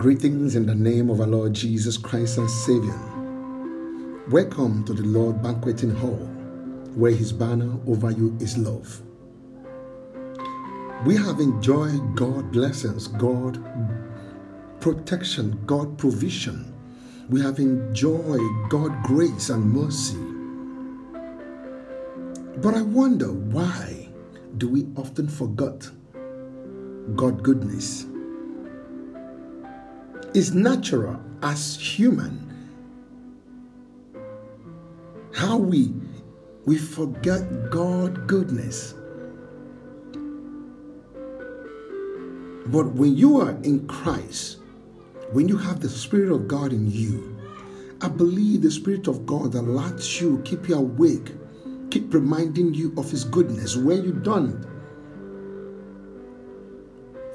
Greetings in the name of our Lord Jesus Christ and Savior. Welcome to the Lord Banqueting Hall, where His banner over you is love. We have enjoyed God blessings, God protection, God provision. We have enjoyed God grace and mercy. But I wonder why do we often forget God goodness? It's natural as human how we we forget God goodness. But when you are in Christ, when you have the Spirit of God in you, I believe the Spirit of God that lets you keep you awake, keep reminding you of His goodness. When you don't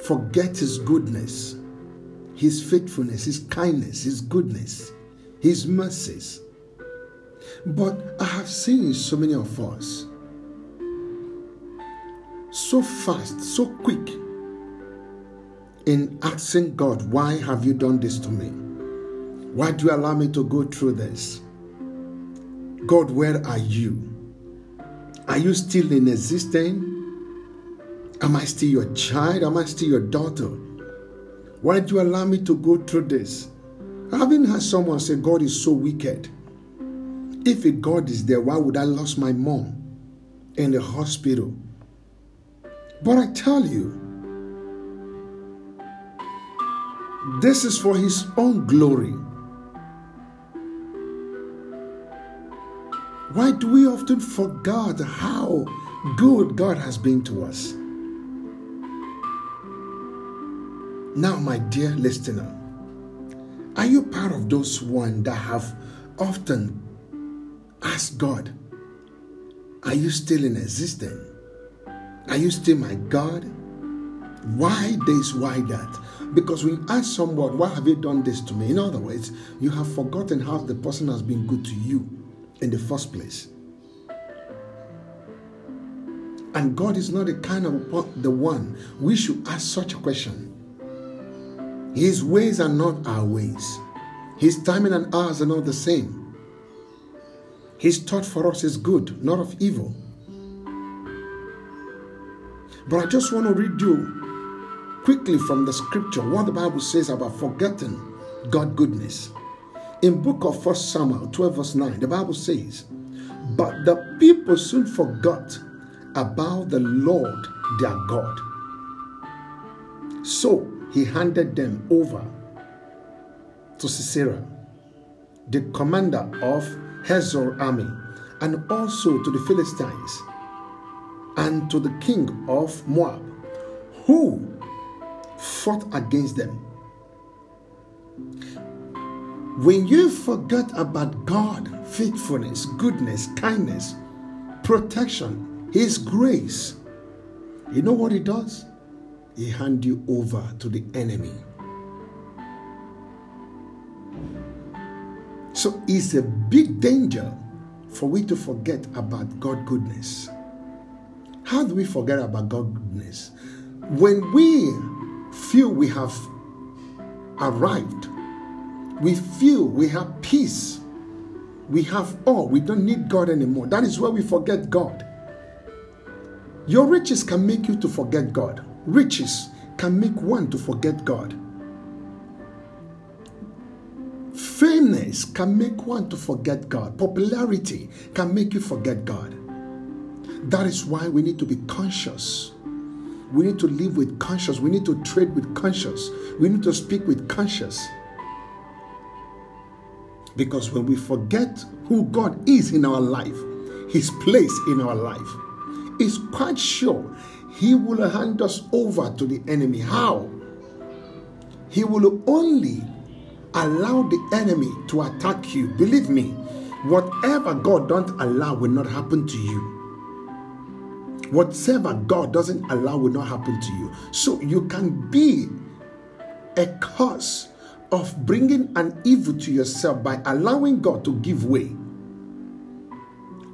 forget His goodness, His faithfulness, His kindness, His goodness, His mercies. But I have seen so many of us so fast, so quick in asking God, Why have you done this to me? Why do you allow me to go through this? God, where are you? Are you still in existence? Am I still your child? Am I still your daughter? Why do you allow me to go through this? I haven't heard someone say God is so wicked. If a God is there, why would I lose my mom in the hospital? But I tell you, this is for his own glory. Why do we often forget how good God has been to us? Now, my dear listener, are you part of those one that have often asked God, Are you still in existence? Are you still my God? Why this? Why that? Because when ask someone, Why have you done this to me? In other words, you have forgotten how the person has been good to you in the first place. And God is not the kind of the one we should ask such a question. His ways are not our ways. His timing and ours are not the same. His thought for us is good, not of evil. But I just want to read you quickly from the scripture what the Bible says about forgetting God goodness. In book of First Samuel 12 verse 9, the Bible says, But the people soon forgot about the Lord their God. So he handed them over to Sisera, the commander of Hazor army, and also to the Philistines and to the king of Moab, who fought against them. When you forget about God, faithfulness, goodness, kindness, protection, His grace, you know what He does? He hand you over to the enemy. So it's a big danger for we to forget about God goodness. How do we forget about God goodness? When we feel we have arrived, we feel we have peace, we have all, we don't need God anymore. That is where we forget God. Your riches can make you to forget God. Riches can make one to forget God. Fakeness can make one to forget God. Popularity can make you forget God. That is why we need to be conscious. We need to live with conscience. We need to trade with conscience. We need to speak with conscience. Because when we forget who God is in our life, His place in our life, it's quite sure he will hand us over to the enemy. How? He will only allow the enemy to attack you. Believe me, whatever God don't allow will not happen to you. Whatever God doesn't allow will not happen to you. So you can be a cause of bringing an evil to yourself by allowing God to give way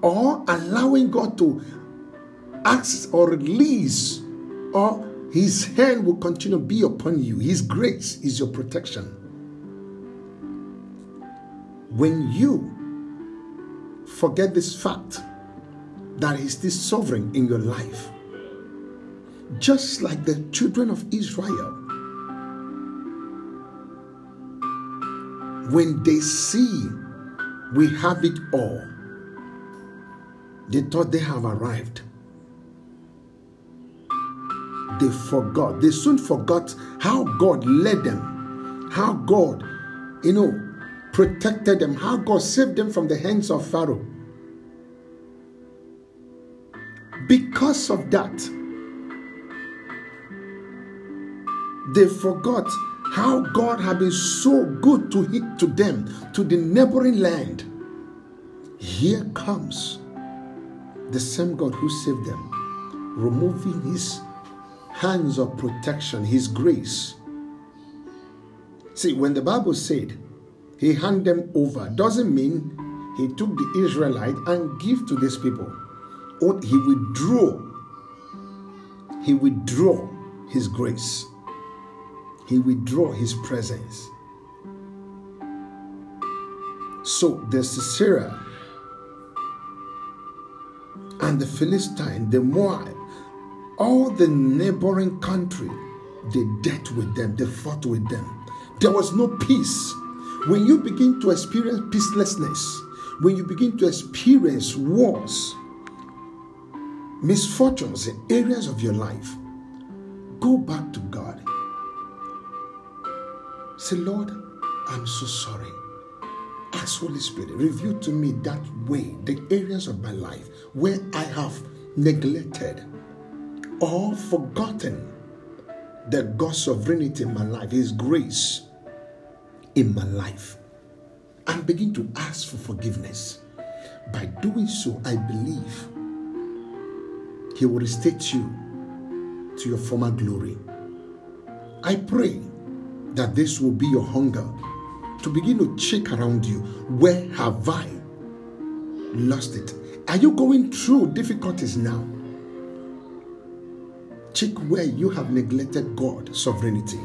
or allowing God to ask or release or His hand will continue to be upon you. His grace is your protection. When you forget this fact that He's still sovereign in your life, just like the children of Israel, when they see we have it all, they thought they have arrived. They forgot. They soon forgot how God led them, how God, you know, protected them, how God saved them from the hands of Pharaoh. Because of that, they forgot how God had been so good to, hit, to them, to the neighboring land. Here comes the same God who saved them, removing his hands of protection, his grace. See, when the Bible said he handed them over, doesn't mean he took the Israelite and give to these people. Or he withdrew. He withdrew his grace. He withdrew his presence. So the Sisera and the Philistine, the Moab, all the neighboring country, they dealt with them, they fought with them. There was no peace. When you begin to experience peacelessness, when you begin to experience wars, misfortunes in areas of your life, go back to God. Say, Lord, I'm so sorry. Ask Holy Spirit, reveal to me that way, the areas of my life where I have neglected or forgotten the God's sovereignty in my life, His grace in my life, and begin to ask for forgiveness. By doing so, I believe He will restate you to your former glory. I pray that this will be your hunger to begin to check around you. Where have I lost it? Are you going through difficulties now? Check where you have neglected God's sovereignty.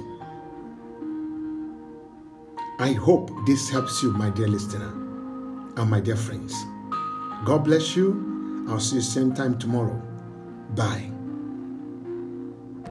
I hope this helps you, my dear listener and my dear friends. God bless you. I'll see you same time tomorrow. Bye.